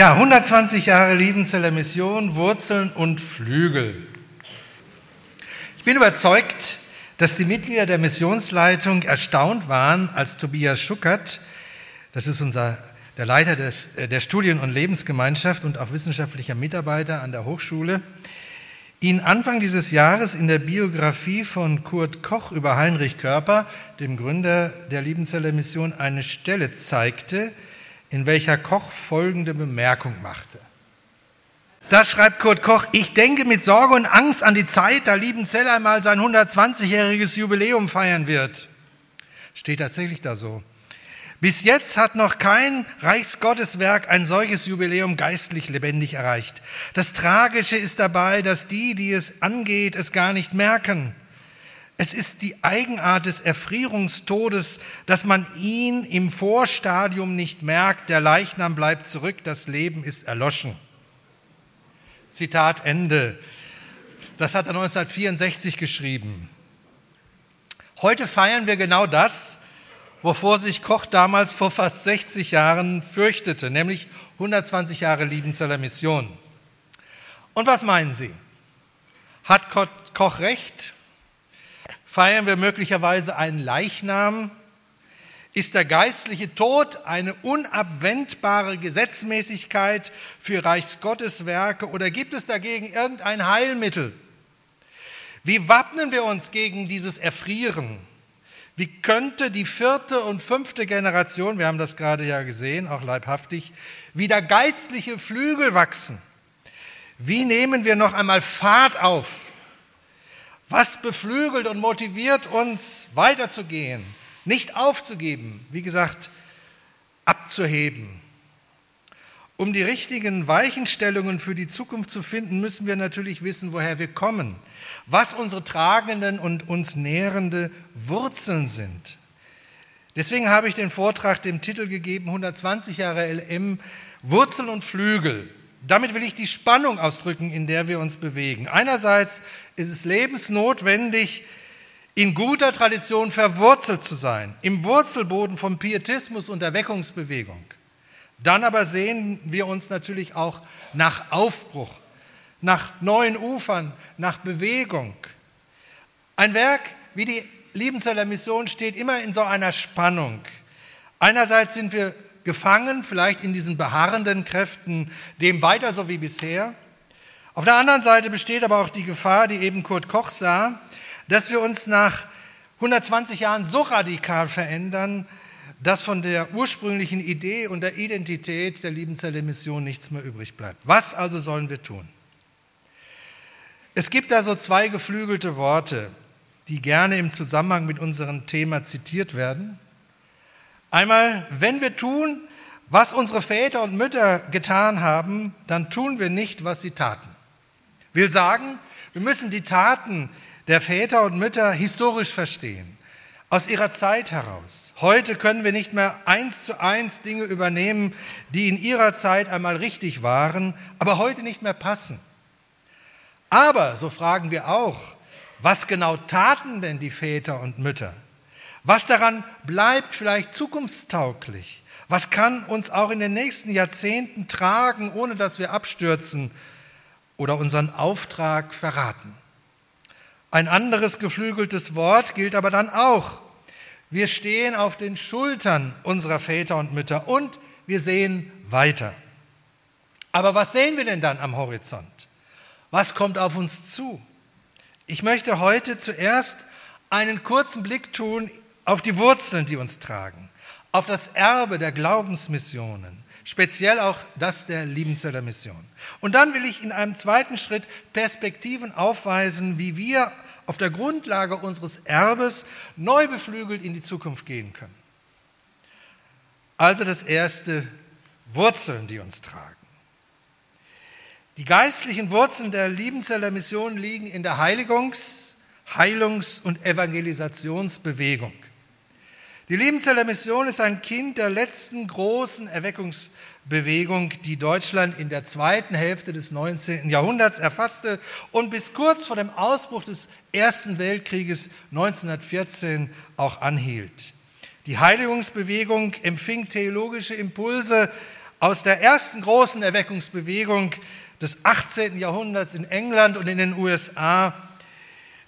Ja, 120 Jahre Liebenzeller Mission, Wurzeln und Flügel. Ich bin überzeugt, dass die Mitglieder der Missionsleitung erstaunt waren, als Tobias Schuckert, das ist unser, der Leiter des, äh, der Studien- und Lebensgemeinschaft und auch wissenschaftlicher Mitarbeiter an der Hochschule, ihn Anfang dieses Jahres in der Biografie von Kurt Koch über Heinrich Körper, dem Gründer der Liebenzeller Mission, eine Stelle zeigte, in welcher Koch folgende Bemerkung machte. Da schreibt Kurt Koch, ich denke mit Sorge und Angst an die Zeit, da Liebenzell einmal sein 120-jähriges Jubiläum feiern wird. Steht tatsächlich da so. Bis jetzt hat noch kein Reichsgotteswerk ein solches Jubiläum geistlich lebendig erreicht. Das Tragische ist dabei, dass die, die es angeht, es gar nicht merken. Es ist die Eigenart des Erfrierungstodes, dass man ihn im Vorstadium nicht merkt. Der Leichnam bleibt zurück, das Leben ist erloschen. Zitat Ende. Das hat er 1964 geschrieben. Heute feiern wir genau das, wovor sich Koch damals vor fast 60 Jahren fürchtete, nämlich 120 Jahre Liebenzeller Mission. Und was meinen Sie? Hat Koch recht? Feiern wir möglicherweise einen Leichnam? Ist der geistliche Tod eine unabwendbare Gesetzmäßigkeit für Reichsgotteswerke oder gibt es dagegen irgendein Heilmittel? Wie wappnen wir uns gegen dieses Erfrieren? Wie könnte die vierte und fünfte Generation, wir haben das gerade ja gesehen, auch leibhaftig, wieder geistliche Flügel wachsen? Wie nehmen wir noch einmal Fahrt auf? Was beflügelt und motiviert uns, weiterzugehen, nicht aufzugeben, wie gesagt, abzuheben? Um die richtigen Weichenstellungen für die Zukunft zu finden, müssen wir natürlich wissen, woher wir kommen, was unsere tragenden und uns nährende Wurzeln sind. Deswegen habe ich den Vortrag dem Titel gegeben, 120 Jahre LM, Wurzeln und Flügel. Damit will ich die Spannung ausdrücken, in der wir uns bewegen. Einerseits ist es lebensnotwendig, in guter Tradition verwurzelt zu sein, im Wurzelboden vom Pietismus und Erweckungsbewegung. Dann aber sehen wir uns natürlich auch nach Aufbruch, nach neuen Ufern, nach Bewegung. Ein Werk wie die Liebenzeller Mission steht immer in so einer Spannung. Einerseits sind wir gefangen, vielleicht in diesen beharrenden Kräften, dem weiter so wie bisher. Auf der anderen Seite besteht aber auch die Gefahr, die eben Kurt Koch sah, dass wir uns nach 120 Jahren so radikal verändern, dass von der ursprünglichen Idee und der Identität der Liebenzeller Mission nichts mehr übrig bleibt. Was also sollen wir tun? Es gibt da so zwei geflügelte Worte, die gerne im Zusammenhang mit unserem Thema zitiert werden. Einmal, wenn wir tun, was unsere Väter und Mütter getan haben, dann tun wir nicht, was sie taten. Will sagen, wir müssen die Taten der Väter und Mütter historisch verstehen, aus ihrer Zeit heraus. Heute können wir nicht mehr eins zu eins Dinge übernehmen, die in ihrer Zeit einmal richtig waren, aber heute nicht mehr passen. Aber, so fragen wir auch, was genau taten denn die Väter und Mütter? Was daran bleibt vielleicht zukunftstauglich? Was kann uns auch in den nächsten Jahrzehnten tragen, ohne dass wir abstürzen oder unseren Auftrag verraten? Ein anderes geflügeltes Wort gilt aber dann auch. Wir stehen auf den Schultern unserer Väter und Mütter und wir sehen weiter. Aber was sehen wir denn dann am Horizont? Was kommt auf uns zu? Ich möchte heute zuerst einen kurzen Blick tun auf die Wurzeln, die uns tragen, auf das Erbe der Glaubensmissionen, speziell auch das der Liebenzeller Mission. Und dann will ich in einem zweiten Schritt Perspektiven aufweisen, wie wir auf der Grundlage unseres Erbes neu beflügelt in die Zukunft gehen können. also das erste Wurzeln, die uns tragen. Die geistlichen Wurzeln der Liebenzeller Mission liegen in der Heiligungs-, Heilungs- und Evangelisationsbewegung. Die Liebenzeller Mission ist ein Kind der letzten großen Erweckungsbewegung, die Deutschland in der zweiten Hälfte des 19. Jahrhunderts erfasste und bis kurz vor dem Ausbruch des Ersten Weltkrieges 1914 auch anhielt. Die Heiligungsbewegung empfing theologische Impulse aus der ersten großen Erweckungsbewegung des 18. Jahrhunderts in England und in den USA,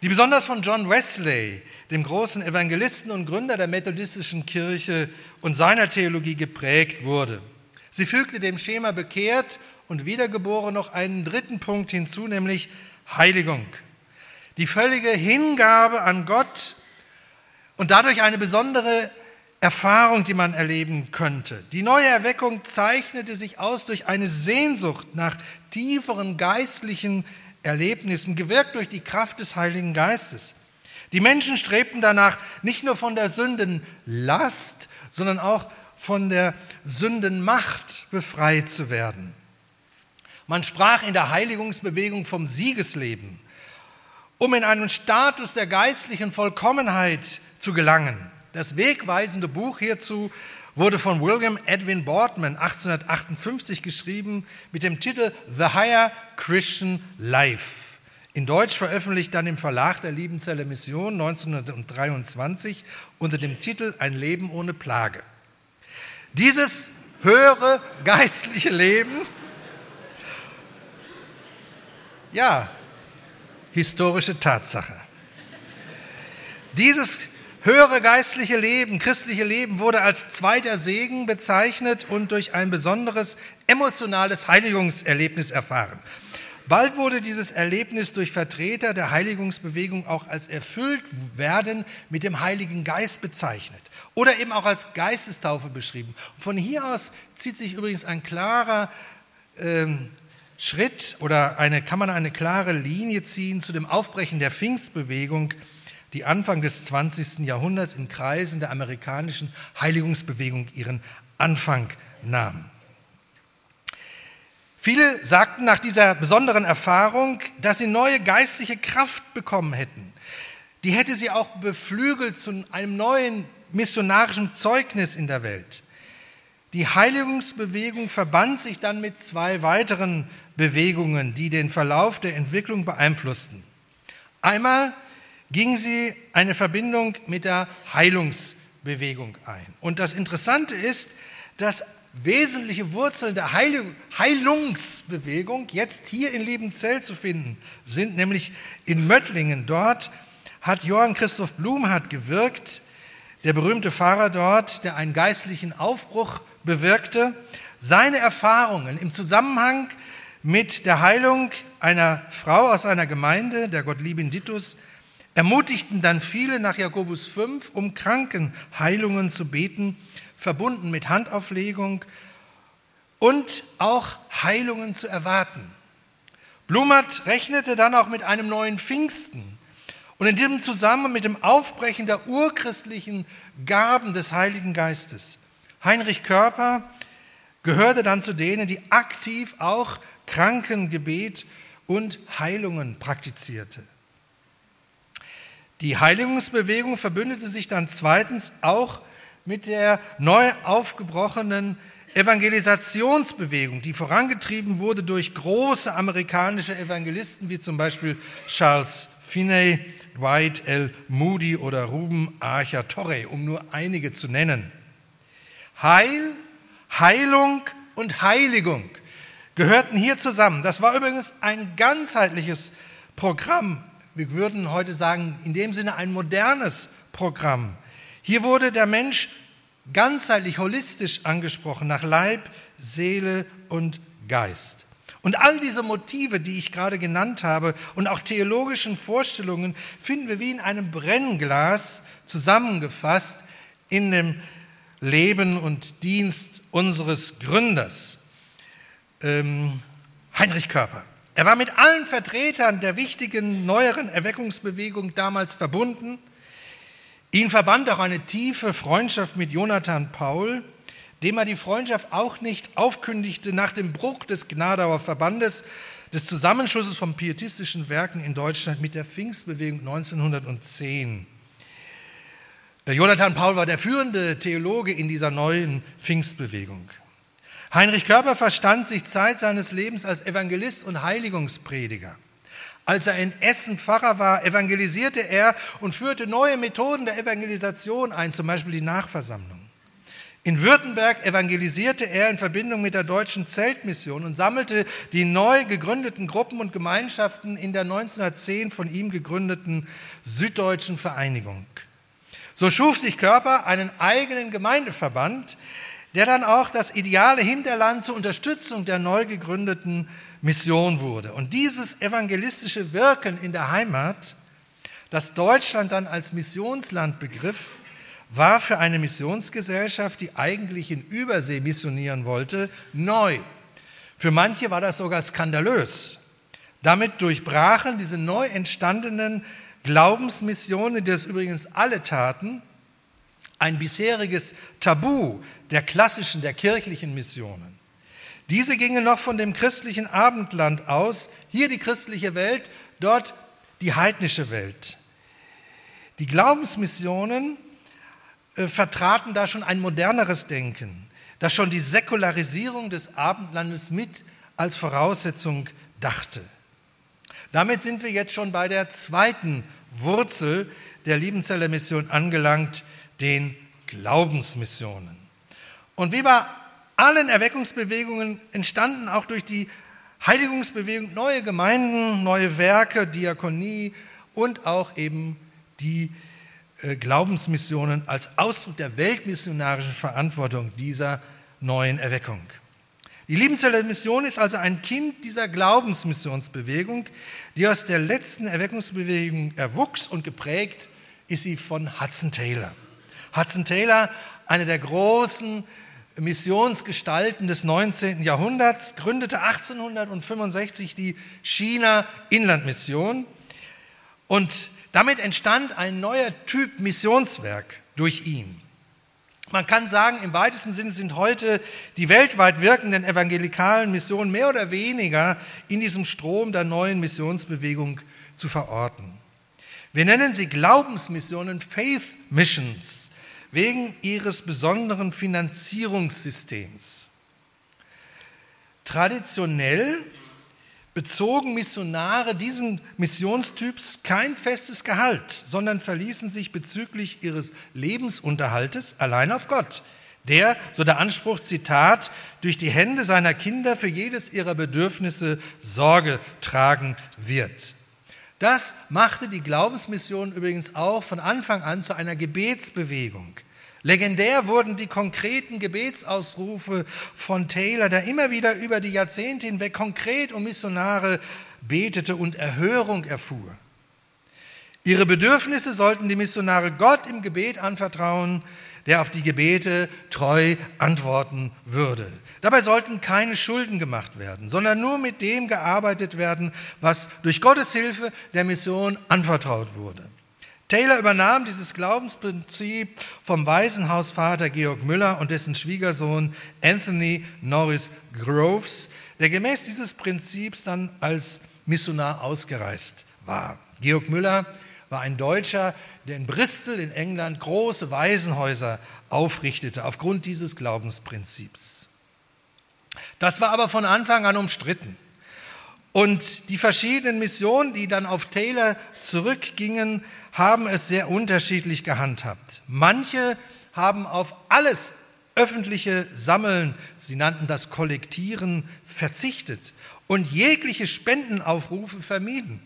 die besonders von John Wesley, dem großen Evangelisten und Gründer der methodistischen Kirche und seiner Theologie geprägt wurde. Sie fügte dem Schema bekehrt und wiedergeboren noch einen dritten Punkt hinzu, nämlich Heiligung. Die völlige Hingabe an Gott und dadurch eine besondere Erfahrung, die man erleben könnte. Die neue Erweckung zeichnete sich aus durch eine Sehnsucht nach tieferen geistlichen Erlebnissen, gewirkt durch die Kraft des Heiligen Geistes. Die Menschen strebten danach, nicht nur von der Sündenlast, sondern auch von der Sündenmacht befreit zu werden. Man sprach in der Heiligungsbewegung vom Siegesleben, um in einen Status der geistlichen Vollkommenheit zu gelangen. Das wegweisende Buch hierzu wurde von William Edwin Boardman 1858 geschrieben mit dem Titel The Higher Christian Life. In Deutsch veröffentlicht dann im Verlag der Liebenzeller Mission 1923 unter dem Titel Ein Leben ohne Plage. Dieses höhere geistliche Leben, ja, historische Tatsache. Dieses höhere geistliche Leben, christliche Leben wurde als zweiter Segen bezeichnet und durch ein besonderes emotionales Heiligungserlebnis erfahren. Bald wurde dieses Erlebnis durch Vertreter der Heiligungsbewegung auch als erfüllt werden mit dem Heiligen Geist bezeichnet oder eben auch als Geistestaufe beschrieben. Von hier aus zieht sich übrigens ein klarer ähm, Schritt oder eine, kann man eine klare Linie ziehen zu dem Aufbrechen der Pfingstbewegung, die Anfang des 20. Jahrhunderts in Kreisen der amerikanischen Heiligungsbewegung ihren Anfang nahm. Viele sagten nach dieser besonderen Erfahrung, dass sie neue geistliche Kraft bekommen hätten. Die hätte sie auch beflügelt zu einem neuen missionarischen Zeugnis in der Welt. Die Heiligungsbewegung verband sich dann mit zwei weiteren Bewegungen, die den Verlauf der Entwicklung beeinflussten. Einmal ging sie eine Verbindung mit der Heilungsbewegung ein. Und das Interessante ist, dass wesentliche Wurzeln der Heilungsbewegung jetzt hier in Liebenzell zu finden sind, nämlich in Möttlingen. Dort hat Johann Christoph Blumhardt gewirkt, der berühmte Pfarrer dort, der einen geistlichen Aufbruch bewirkte. Seine Erfahrungen im Zusammenhang mit der Heilung einer Frau aus einer Gemeinde, der Gottliebin Dittus, ermutigten dann viele nach Jakobus 5, um Krankenheilungen zu beten verbunden mit Handauflegung und auch Heilungen zu erwarten. Blumert rechnete dann auch mit einem neuen Pfingsten und in diesem Zusammenhang mit dem Aufbrechen der urchristlichen Gaben des Heiligen Geistes. Heinrich Körper gehörte dann zu denen, die aktiv auch Krankengebet und Heilungen praktizierte. Die Heiligungsbewegung verbündete sich dann zweitens auch mit der neu aufgebrochenen Evangelisationsbewegung, die vorangetrieben wurde durch große amerikanische Evangelisten wie zum Beispiel Charles Finney, Dwight L. Moody oder Ruben Archer Torrey, um nur einige zu nennen. Heil, Heilung und Heiligung gehörten hier zusammen. Das war übrigens ein ganzheitliches Programm. Wir würden heute sagen, in dem Sinne ein modernes Programm. Hier wurde der Mensch ganzheitlich, holistisch angesprochen, nach Leib, Seele und Geist. Und all diese Motive, die ich gerade genannt habe und auch theologischen Vorstellungen, finden wir wie in einem Brennglas zusammengefasst in dem Leben und Dienst unseres Gründers, ähm, Heinrich Körper. Er war mit allen Vertretern der wichtigen neueren Erweckungsbewegung damals verbunden Ihn verband auch eine tiefe Freundschaft mit Jonathan Paul, dem er die Freundschaft auch nicht aufkündigte nach dem Bruch des Gnadauer Verbandes, des Zusammenschlusses von pietistischen Werken in Deutschland mit der Pfingstbewegung 1910. Äh, Jonathan Paul war der führende Theologe in dieser neuen Pfingstbewegung. Heinrich Körper verstand sich Zeit seines Lebens als Evangelist und Heiligungsprediger. Als er in Essen Pfarrer war, evangelisierte er und führte neue Methoden der Evangelisation ein, zum Beispiel die Nachversammlung. In Württemberg evangelisierte er in Verbindung mit der deutschen Zeltmission und sammelte die neu gegründeten Gruppen und Gemeinschaften in der 1910 von ihm gegründeten Süddeutschen Vereinigung. So schuf sich Körper einen eigenen Gemeindeverband, der dann auch das ideale Hinterland zur Unterstützung der neu gegründeten Mission wurde. Und dieses evangelistische Wirken in der Heimat, das Deutschland dann als Missionsland begriff, war für eine Missionsgesellschaft, die eigentlich in Übersee missionieren wollte, neu. Für manche war das sogar skandalös. Damit durchbrachen diese neu entstandenen Glaubensmissionen, die das übrigens alle taten, ein bisheriges Tabu der klassischen, der kirchlichen Missionen. Diese gingen noch von dem christlichen Abendland aus, hier die christliche Welt, dort die heidnische Welt. Die Glaubensmissionen äh, vertraten da schon ein moderneres Denken, das schon die Säkularisierung des Abendlandes mit als Voraussetzung dachte. Damit sind wir jetzt schon bei der zweiten Wurzel der Liebenzeller Mission angelangt, den Glaubensmissionen. Und wie bei allen Erweckungsbewegungen entstanden auch durch die Heiligungsbewegung neue Gemeinden, neue Werke, Diakonie und auch eben die äh, Glaubensmissionen als Ausdruck der weltmissionarischen Verantwortung dieser neuen Erweckung. Die Liebenzeller Mission ist also ein Kind dieser Glaubensmissionsbewegung, die aus der letzten Erweckungsbewegung erwuchs und geprägt ist sie von Hudson Taylor. Hudson Taylor, einer der großen Missionsgestalten des 19. Jahrhunderts, gründete 1865 die China Inlandmission und damit entstand ein neuer Typ Missionswerk durch ihn. Man kann sagen, im weitesten Sinne sind heute die weltweit wirkenden evangelikalen Missionen mehr oder weniger in diesem Strom der neuen Missionsbewegung zu verorten. Wir nennen sie Glaubensmissionen, Faith Missions, wegen ihres besonderen Finanzierungssystems. Traditionell bezogen Missionare diesen Missionstyps kein festes Gehalt, sondern verließen sich bezüglich ihres Lebensunterhaltes allein auf Gott, der, so der Anspruch, Zitat, durch die Hände seiner Kinder für jedes ihrer Bedürfnisse Sorge tragen wird. Das machte die Glaubensmission übrigens auch von Anfang an zu einer Gebetsbewegung. Legendär wurden die konkreten Gebetsausrufe von Taylor, der immer wieder über die Jahrzehnte hinweg konkret um Missionare betete und Erhörung erfuhr. Ihre Bedürfnisse sollten die Missionare Gott im Gebet anvertrauen, der auf die Gebete treu antworten würde. Dabei sollten keine Schulden gemacht werden, sondern nur mit dem gearbeitet werden, was durch Gottes Hilfe der Mission anvertraut wurde. Taylor übernahm dieses Glaubensprinzip vom Waisenhausvater Georg Müller und dessen Schwiegersohn Anthony Norris Groves, der gemäß dieses Prinzips dann als Missionar ausgereist war. Georg Müller war ein Deutscher, der in Bristol in England große Waisenhäuser aufrichtete aufgrund dieses Glaubensprinzips. Das war aber von Anfang an umstritten. Und die verschiedenen Missionen, die dann auf Taylor zurückgingen, haben es sehr unterschiedlich gehandhabt. Manche haben auf alles öffentliche Sammeln, sie nannten das Kollektieren, verzichtet und jegliche Spendenaufrufe vermieden.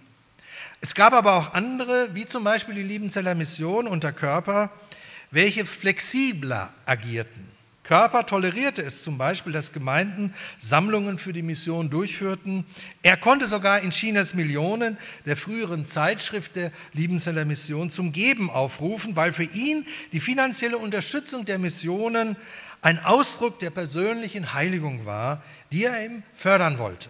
Es gab aber auch andere, wie zum Beispiel die Liebenzeller Mission unter Körper, welche flexibler agierten. Körper tolerierte es zum Beispiel, dass Gemeinden Sammlungen für die Mission durchführten. Er konnte sogar in Chinas Millionen, der früheren Zeitschrift der Liebenzeller Mission, zum Geben aufrufen, weil für ihn die finanzielle Unterstützung der Missionen ein Ausdruck der persönlichen Heiligung war, die er ihm fördern wollte.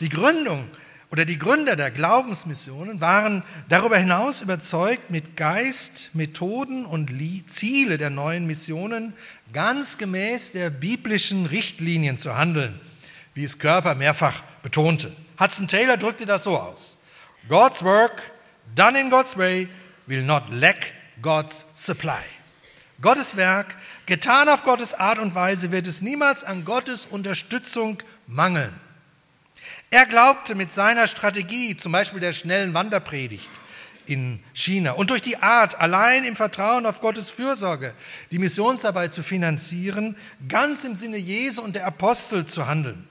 Die Gründung oder die Gründer der Glaubensmissionen waren darüber hinaus überzeugt, mit Geist, Methoden und Ziele der neuen Missionen ganz gemäß der biblischen Richtlinien zu handeln, wie es Körper mehrfach betonte. Hudson Taylor drückte das so aus. God's work, done in God's way, will not lack God's supply. Gottes Werk, getan auf Gottes Art und Weise, wird es niemals an Gottes Unterstützung mangeln. Er glaubte mit seiner Strategie, zum Beispiel der schnellen Wanderpredigt in China und durch die Art, allein im Vertrauen auf Gottes Fürsorge die Missionsarbeit zu finanzieren, ganz im Sinne Jesu und der Apostel zu handeln.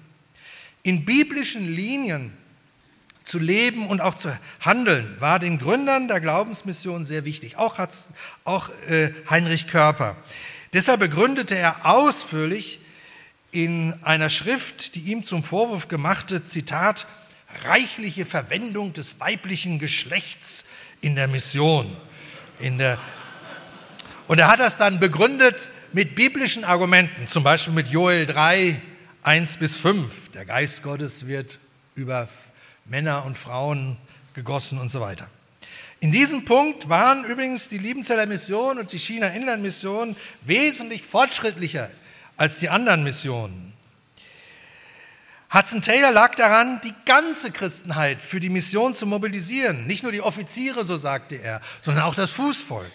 In biblischen Linien zu leben und auch zu handeln, war den Gründern der Glaubensmission sehr wichtig, auch, auch äh, Heinrich Körper. Deshalb begründete er ausführlich in einer Schrift, die ihm zum Vorwurf gemachte, Zitat, reichliche Verwendung des weiblichen Geschlechts in der Mission. In der und er hat das dann begründet mit biblischen Argumenten, zum Beispiel mit Joel 3, 1 bis 5. Der Geist Gottes wird über Männer und Frauen gegossen und so weiter. In diesem Punkt waren übrigens die Liebenzeller Mission und die China Inland Mission wesentlich fortschrittlicher als die anderen Missionen. Hudson Taylor lag daran, die ganze Christenheit für die Mission zu mobilisieren. Nicht nur die Offiziere, so sagte er, sondern auch das Fußvolk.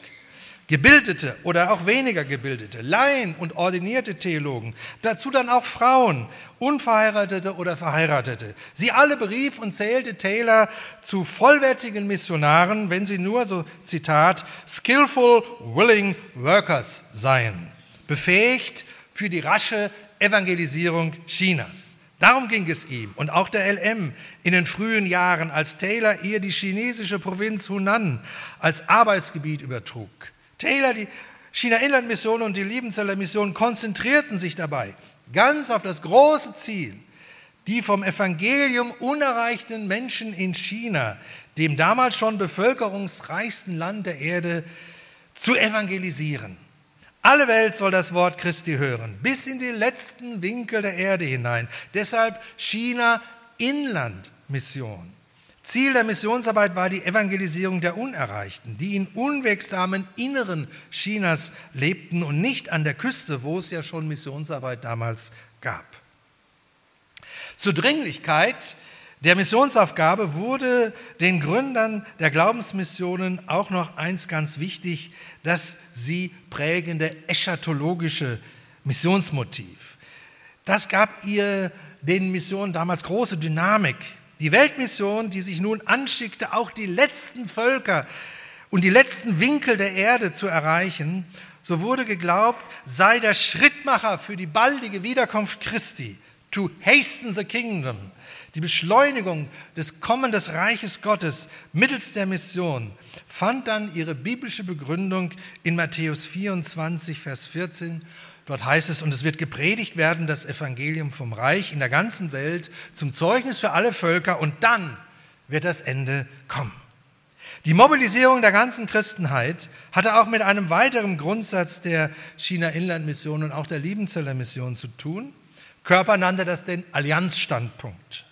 Gebildete oder auch weniger gebildete, Laien und ordinierte Theologen, dazu dann auch Frauen, unverheiratete oder verheiratete. Sie alle berief und zählte Taylor zu vollwertigen Missionaren, wenn sie nur, so Zitat, skillful, willing workers seien, befähigt für die rasche Evangelisierung Chinas. Darum ging es ihm und auch der LM in den frühen Jahren, als Taylor ihr die chinesische Provinz Hunan als Arbeitsgebiet übertrug. Taylor, die China-Inland-Mission und die Liebenzeller Mission konzentrierten sich dabei ganz auf das große Ziel, die vom Evangelium unerreichten Menschen in China, dem damals schon bevölkerungsreichsten Land der Erde, zu evangelisieren. Alle Welt soll das Wort Christi hören, bis in die letzten Winkel der Erde hinein. Deshalb China Inland Mission. Ziel der Missionsarbeit war die Evangelisierung der Unerreichten, die in unwegsamen Inneren Chinas lebten und nicht an der Küste, wo es ja schon Missionsarbeit damals gab. Zur Dringlichkeit der Missionsaufgabe wurde den Gründern der Glaubensmissionen auch noch eins ganz wichtig, dass sie prägende eschatologische Missionsmotiv. Das gab ihr den Missionen damals große Dynamik. Die Weltmission, die sich nun anschickte, auch die letzten Völker und die letzten Winkel der Erde zu erreichen, so wurde geglaubt, sei der Schrittmacher für die baldige Wiederkunft Christi, to hasten the kingdom, die Beschleunigung des Kommen des Reiches Gottes mittels der Mission, fand dann ihre biblische Begründung in Matthäus 24, Vers 14 Dort heißt es, und es wird gepredigt werden, das Evangelium vom Reich in der ganzen Welt zum Zeugnis für alle Völker und dann wird das Ende kommen. Die Mobilisierung der ganzen Christenheit hatte auch mit einem weiteren Grundsatz der China-Inland-Mission und auch der Liebenzeller Mission zu tun. Körper nannte das den Allianzstandpunkt.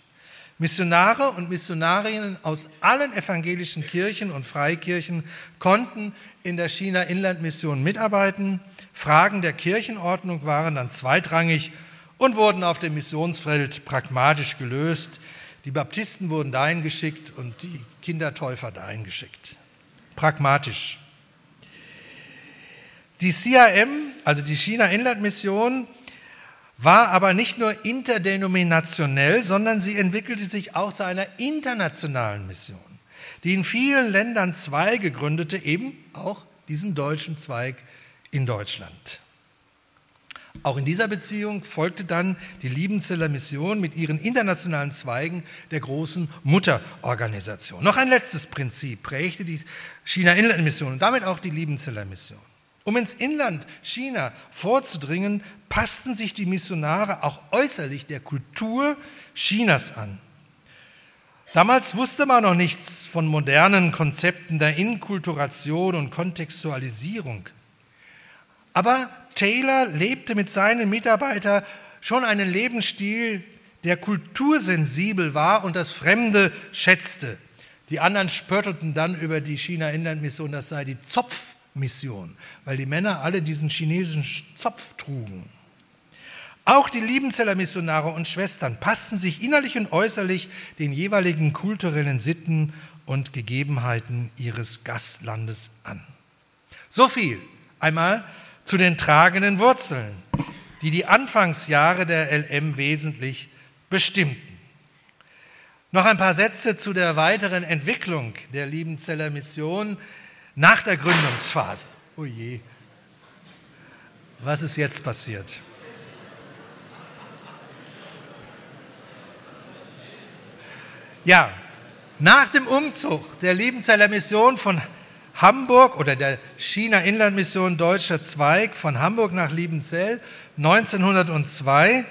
Missionare und Missionarinnen aus allen evangelischen Kirchen und Freikirchen konnten in der China-Inland-Mission mitarbeiten. Fragen der Kirchenordnung waren dann zweitrangig und wurden auf dem Missionsfeld pragmatisch gelöst. Die Baptisten wurden dahin geschickt und die Kindertäufer dahin geschickt. Pragmatisch. Die CIM, also die China-Inland-Mission, war aber nicht nur interdenominationell, sondern sie entwickelte sich auch zu einer internationalen Mission, die in vielen Ländern Zweige gründete, eben auch diesen deutschen Zweig in Deutschland. Auch in dieser Beziehung folgte dann die Liebenzeller Mission mit ihren internationalen Zweigen der großen Mutterorganisation. Noch ein letztes Prinzip prägte die China-Inland-Mission und damit auch die Liebenzeller Mission. Um ins Inland China vorzudringen, passten sich die Missionare auch äußerlich der Kultur Chinas an. Damals wusste man noch nichts von modernen Konzepten der Inkulturation und Kontextualisierung. Aber Taylor lebte mit seinen Mitarbeitern schon einen Lebensstil, der kultursensibel war und das Fremde schätzte. Die anderen spöttelten dann über die China-Inland-Mission, das sei die Zopfmission, weil die Männer alle diesen chinesischen Zopf trugen. Auch die Liebenzeller Missionare und Schwestern passten sich innerlich und äußerlich den jeweiligen kulturellen Sitten und Gegebenheiten ihres Gastlandes an. So viel einmal zu den tragenden Wurzeln, die die Anfangsjahre der LM wesentlich bestimmten. Noch ein paar Sätze zu der weiteren Entwicklung der Liebenzeller Mission nach der Gründungsphase. Oh je, was ist jetzt passiert? Ja, nach dem Umzug der Liebenzeller Mission von Hamburg oder der China-Inlandmission Deutscher Zweig von Hamburg nach Liebenzell 1902,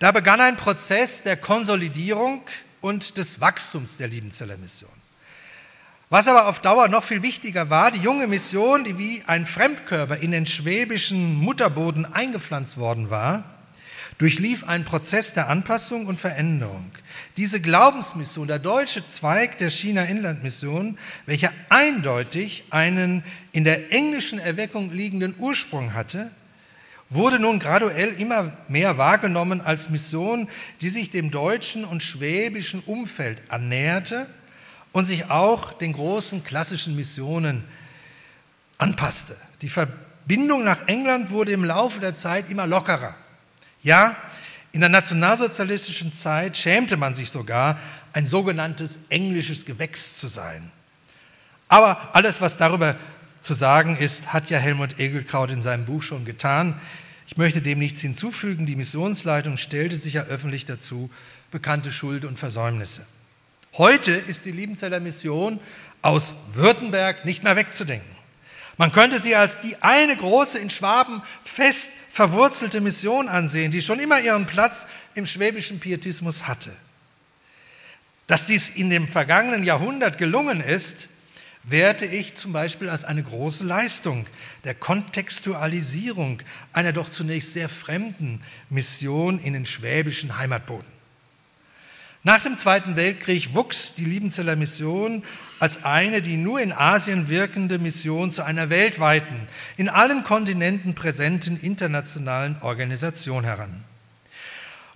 da begann ein Prozess der Konsolidierung und des Wachstums der Liebenzeller Mission. Was aber auf Dauer noch viel wichtiger war, die junge Mission, die wie ein Fremdkörper in den schwäbischen Mutterboden eingepflanzt worden war, durchlief einen Prozess der Anpassung und Veränderung. Diese Glaubensmission, der deutsche Zweig der China-Inland-Mission, welcher eindeutig einen in der englischen Erweckung liegenden Ursprung hatte, wurde nun graduell immer mehr wahrgenommen als Mission, die sich dem deutschen und schwäbischen Umfeld annäherte und sich auch den großen klassischen Missionen anpasste. Die Verbindung nach England wurde im Laufe der Zeit immer lockerer. Ja, in der nationalsozialistischen Zeit schämte man sich sogar, ein sogenanntes englisches Gewächs zu sein. Aber alles, was darüber zu sagen ist, hat ja Helmut Egelkraut in seinem Buch schon getan. Ich möchte dem nichts hinzufügen. Die Missionsleitung stellte sich ja öffentlich dazu bekannte Schuld und Versäumnisse. Heute ist die Liebenzeller Mission aus Württemberg nicht mehr wegzudenken. Man könnte sie als die eine große in Schwaben fest verwurzelte Mission ansehen, die schon immer ihren Platz im schwäbischen Pietismus hatte. Dass dies in dem vergangenen Jahrhundert gelungen ist, werte ich zum Beispiel als eine große Leistung der Kontextualisierung einer doch zunächst sehr fremden Mission in den schwäbischen Heimatboden. Nach dem Zweiten Weltkrieg wuchs die Liebenzeller Mission als eine, die nur in Asien wirkende Mission zu einer weltweiten, in allen Kontinenten präsenten internationalen Organisation heran.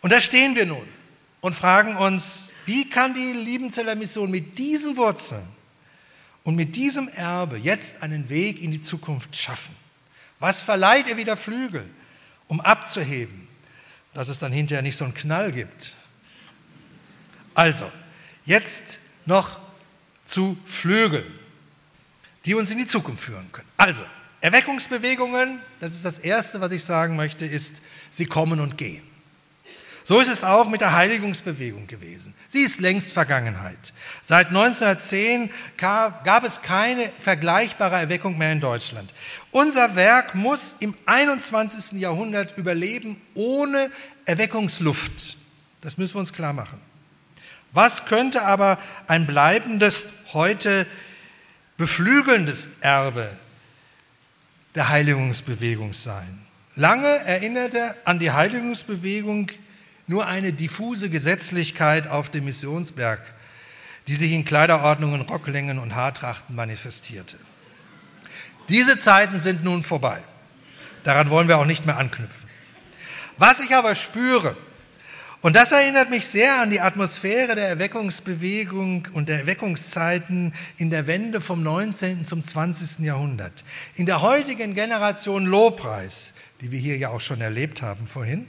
Und da stehen wir nun und fragen uns, wie kann die Liebenzeller Mission mit diesen Wurzeln und mit diesem Erbe jetzt einen Weg in die Zukunft schaffen? Was verleiht ihr wieder Flügel, um abzuheben, dass es dann hinterher nicht so einen Knall gibt? Also, jetzt noch zu Flügeln, die uns in die Zukunft führen können. Also, Erweckungsbewegungen, das ist das Erste, was ich sagen möchte, ist, sie kommen und gehen. So ist es auch mit der Heiligungsbewegung gewesen. Sie ist längst Vergangenheit. Seit 1910 gab es keine vergleichbare Erweckung mehr in Deutschland. Unser Werk muss im 21. Jahrhundert überleben ohne Erweckungsluft. Das müssen wir uns klar machen. Was könnte aber ein bleibendes, heute beflügelndes Erbe der Heiligungsbewegung sein? Lange erinnerte an die Heiligungsbewegung nur eine diffuse Gesetzlichkeit auf dem Missionsberg, die sich in Kleiderordnungen, Rocklängen und Haartrachten manifestierte. Diese Zeiten sind nun vorbei. Daran wollen wir auch nicht mehr anknüpfen. Was ich aber spüre, und das erinnert mich sehr an die Atmosphäre der Erweckungsbewegung und der Erweckungszeiten in der Wende vom 19. zum 20. Jahrhundert. In der heutigen Generation Lobpreis, die wir hier ja auch schon erlebt haben vorhin,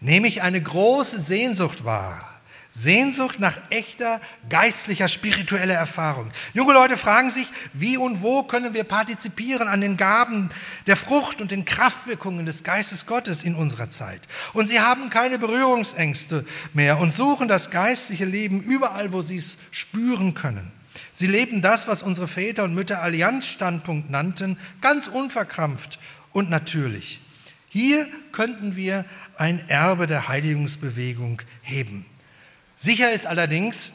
nehme ich eine große Sehnsucht wahr Sehnsucht nach echter geistlicher, spiritueller Erfahrung. Junge Leute fragen sich, wie und wo können wir partizipieren an den Gaben der Frucht und den Kraftwirkungen des Geistes Gottes in unserer Zeit. Und sie haben keine Berührungsängste mehr und suchen das geistliche Leben überall, wo sie es spüren können. Sie leben das, was unsere Väter und Mütter Allianzstandpunkt nannten, ganz unverkrampft und natürlich. Hier könnten wir ein Erbe der Heiligungsbewegung heben. Sicher ist allerdings,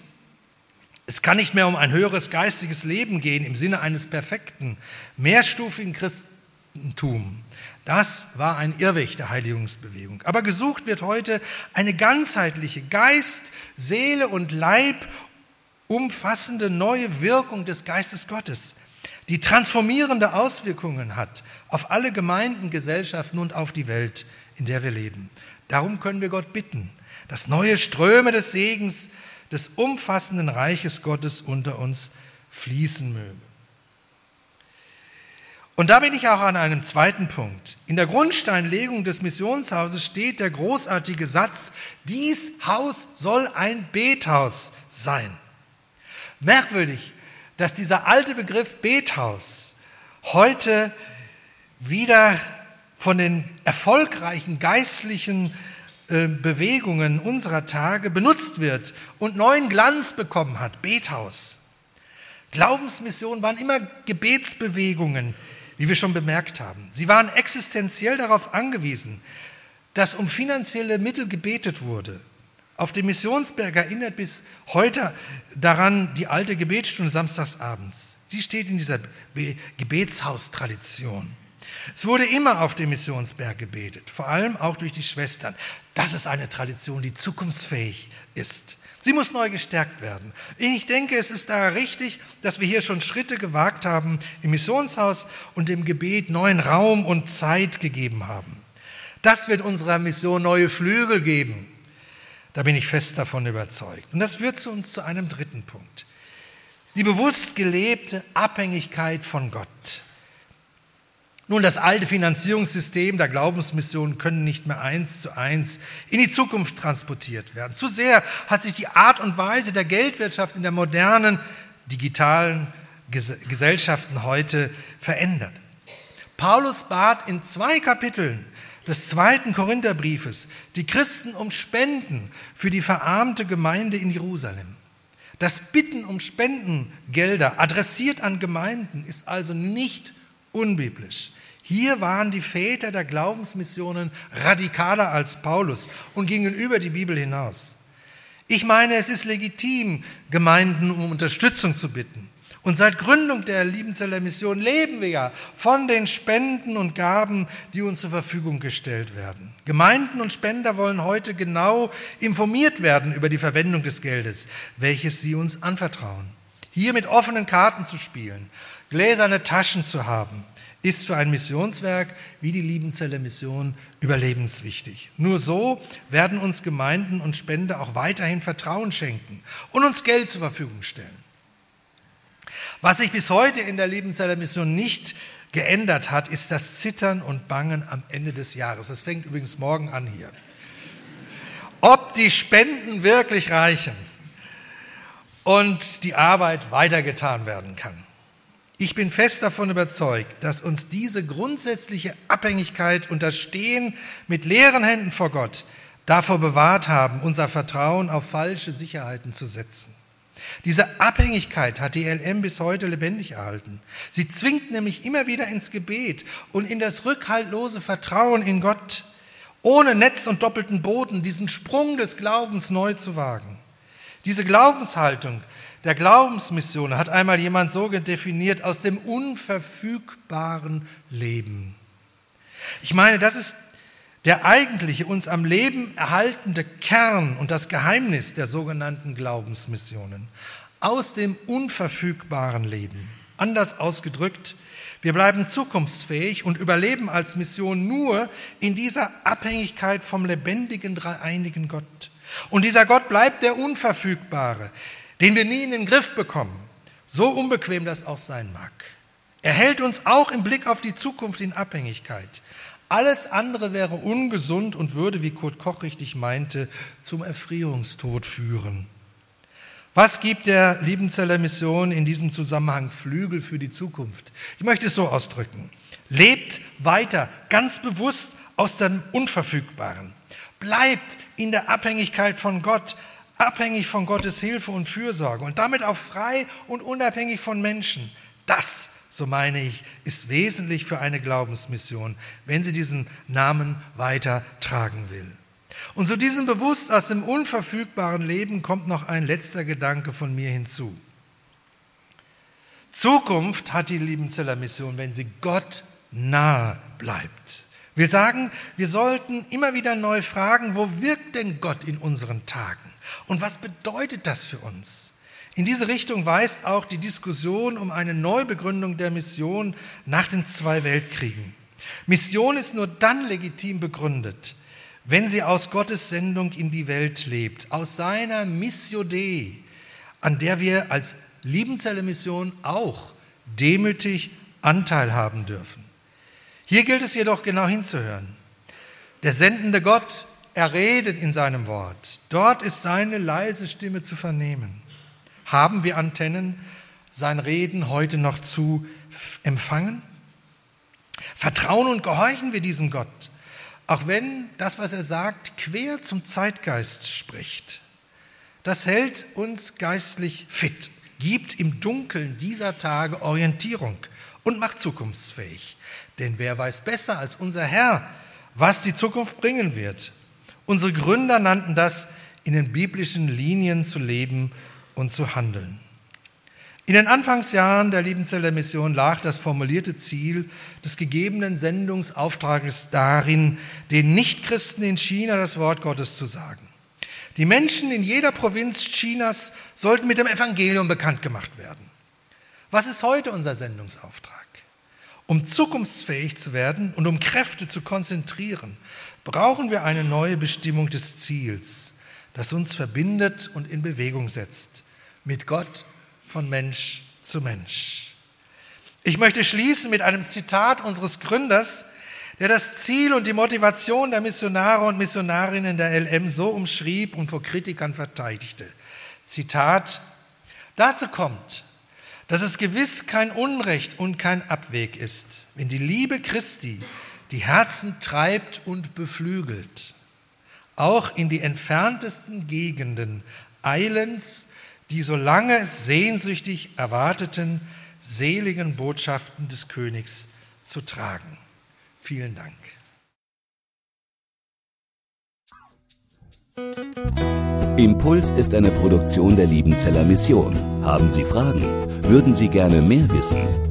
es kann nicht mehr um ein höheres geistiges Leben gehen im Sinne eines perfekten, mehrstufigen Christ Christentum. Das war ein Irrweg der Heiligungsbewegung. Aber gesucht wird heute eine ganzheitliche Geist, Seele und Leib umfassende neue Wirkung des Geistes Gottes, die transformierende Auswirkungen hat auf alle Gemeinden, Gesellschaften und auf die Welt, in der wir leben. Darum können wir Gott bitten, dass neue Ströme des Segens des umfassenden Reiches Gottes unter uns fließen mögen. Und da bin ich auch an einem zweiten Punkt. In der Grundsteinlegung des Missionshauses steht der großartige Satz, dies Haus soll ein Bethaus sein. Merkwürdig, dass dieser alte Begriff Bethaus heute wieder von den erfolgreichen geistlichen Bewegungen unserer Tage benutzt wird und neuen Glanz bekommen hat. Bethaus. Glaubensmissionen waren immer Gebetsbewegungen, wie wir schon bemerkt haben. Sie waren existenziell darauf angewiesen, dass um finanzielle Mittel gebetet wurde. Auf dem Missionsberg erinnert bis heute daran die alte Gebetsstunde samstagsabends. Sie steht in dieser Gebetshaustradition. Es wurde immer auf dem Missionsberg gebetet, vor allem auch durch die Schwestern. Das ist eine Tradition, die zukunftsfähig ist. Sie muss neu gestärkt werden. Ich denke, es ist da richtig, dass wir hier schon Schritte gewagt haben im Missionshaus und dem Gebet neuen Raum und Zeit gegeben haben. Das wird unserer Mission neue Flügel geben. Da bin ich fest davon überzeugt. Und das führt zu uns zu einem dritten Punkt. Die bewusst gelebte Abhängigkeit von Gott. Nun, das alte Finanzierungssystem der Glaubensmission können nicht mehr eins zu eins in die Zukunft transportiert werden. Zu sehr hat sich die Art und Weise der Geldwirtschaft in der modernen, digitalen Gesellschaften heute verändert. Paulus bat in zwei Kapiteln des zweiten Korintherbriefes die Christen um Spenden für die verarmte Gemeinde in Jerusalem. Das Bitten um Spendengelder adressiert an Gemeinden ist also nicht unbiblisch. Hier waren die Väter der Glaubensmissionen radikaler als Paulus und gingen über die Bibel hinaus. Ich meine, es ist legitim, Gemeinden um Unterstützung zu bitten. Und seit Gründung der Liebenzeller Mission leben wir ja von den Spenden und Gaben, die uns zur Verfügung gestellt werden. Gemeinden und Spender wollen heute genau informiert werden über die Verwendung des Geldes, welches sie uns anvertrauen. Hier mit offenen Karten zu spielen, gläserne Taschen zu haben, ist für ein Missionswerk wie die Liebenzeller Mission überlebenswichtig. Nur so werden uns Gemeinden und Spender auch weiterhin Vertrauen schenken und uns Geld zur Verfügung stellen. Was sich bis heute in der Lebenszeller Mission nicht geändert hat, ist das Zittern und Bangen am Ende des Jahres. Das fängt übrigens morgen an hier. Ob die Spenden wirklich reichen und die Arbeit weitergetan werden kann. Ich bin fest davon überzeugt, dass uns diese grundsätzliche Abhängigkeit und das Stehen mit leeren Händen vor Gott davor bewahrt haben, unser Vertrauen auf falsche Sicherheiten zu setzen. Diese Abhängigkeit hat die LM bis heute lebendig erhalten. Sie zwingt nämlich immer wieder ins Gebet und in das rückhaltlose Vertrauen in Gott, ohne Netz und doppelten Boden diesen Sprung des Glaubens neu zu wagen. Diese Glaubenshaltung der Glaubensmission hat einmal jemand so definiert aus dem unverfügbaren Leben. Ich meine, das ist der eigentliche uns am Leben erhaltende Kern und das Geheimnis der sogenannten Glaubensmissionen aus dem unverfügbaren Leben. Anders ausgedrückt, wir bleiben zukunftsfähig und überleben als Mission nur in dieser Abhängigkeit vom lebendigen, dreieinigen Gott. Und dieser Gott bleibt der Unverfügbare, den wir nie in den Griff bekommen, so unbequem das auch sein mag. Er hält uns auch im Blick auf die Zukunft in Abhängigkeit. Alles andere wäre ungesund und würde, wie Kurt Koch richtig meinte, zum Erfrierungstod führen. Was gibt der Liebenzeller Mission in diesem Zusammenhang Flügel für die Zukunft? Ich möchte es so ausdrücken. Lebt weiter, ganz bewusst aus dem Unverfügbaren. Bleibt in der Abhängigkeit von Gott, abhängig von Gottes Hilfe und Fürsorge und damit auch frei und unabhängig von Menschen. Das so meine ich, ist wesentlich für eine Glaubensmission, wenn sie diesen Namen weiter tragen will. Und zu diesem Bewusst aus dem unverfügbaren Leben kommt noch ein letzter Gedanke von mir hinzu. Zukunft hat die Liebenzeller Mission, wenn sie Gott nahe bleibt. Will sagen, wir sollten immer wieder neu fragen, wo wirkt denn Gott in unseren Tagen? Und was bedeutet das für uns? In diese Richtung weist auch die Diskussion um eine Neubegründung der Mission nach den zwei Weltkriegen. Mission ist nur dann legitim begründet, wenn sie aus Gottes Sendung in die Welt lebt, aus seiner Missio Dei, an der wir als Liebenzelle Mission auch demütig Anteil haben dürfen. Hier gilt es jedoch genau hinzuhören. Der sendende Gott, er redet in seinem Wort. Dort ist seine leise Stimme zu vernehmen. Haben wir Antennen, sein Reden heute noch zu empfangen? Vertrauen und gehorchen wir diesem Gott, auch wenn das, was er sagt, quer zum Zeitgeist spricht. Das hält uns geistlich fit, gibt im Dunkeln dieser Tage Orientierung und macht zukunftsfähig. Denn wer weiß besser als unser Herr, was die Zukunft bringen wird? Unsere Gründer nannten das, in den biblischen Linien zu leben und zu handeln. In den Anfangsjahren der Liebenzeller Mission lag das formulierte Ziel des gegebenen Sendungsauftrages darin, den Nichtchristen in China das Wort Gottes zu sagen. Die Menschen in jeder Provinz Chinas sollten mit dem Evangelium bekannt gemacht werden. Was ist heute unser Sendungsauftrag? Um zukunftsfähig zu werden und um Kräfte zu konzentrieren, brauchen wir eine neue Bestimmung des Ziels, das uns verbindet und in Bewegung setzt, mit Gott von Mensch zu Mensch. Ich möchte schließen mit einem Zitat unseres Gründers, der das Ziel und die Motivation der Missionare und Missionarinnen der LM so umschrieb und vor Kritikern verteidigte. Zitat, dazu kommt, dass es gewiss kein Unrecht und kein Abweg ist, wenn die Liebe Christi die Herzen treibt und beflügelt, auch in die entferntesten Gegenden eilends die so lange sehnsüchtig erwarteten seligen Botschaften des Königs zu tragen. Vielen Dank. Impuls ist eine Produktion der Liebenzeller Mission. Haben Sie Fragen? Würden Sie gerne mehr wissen?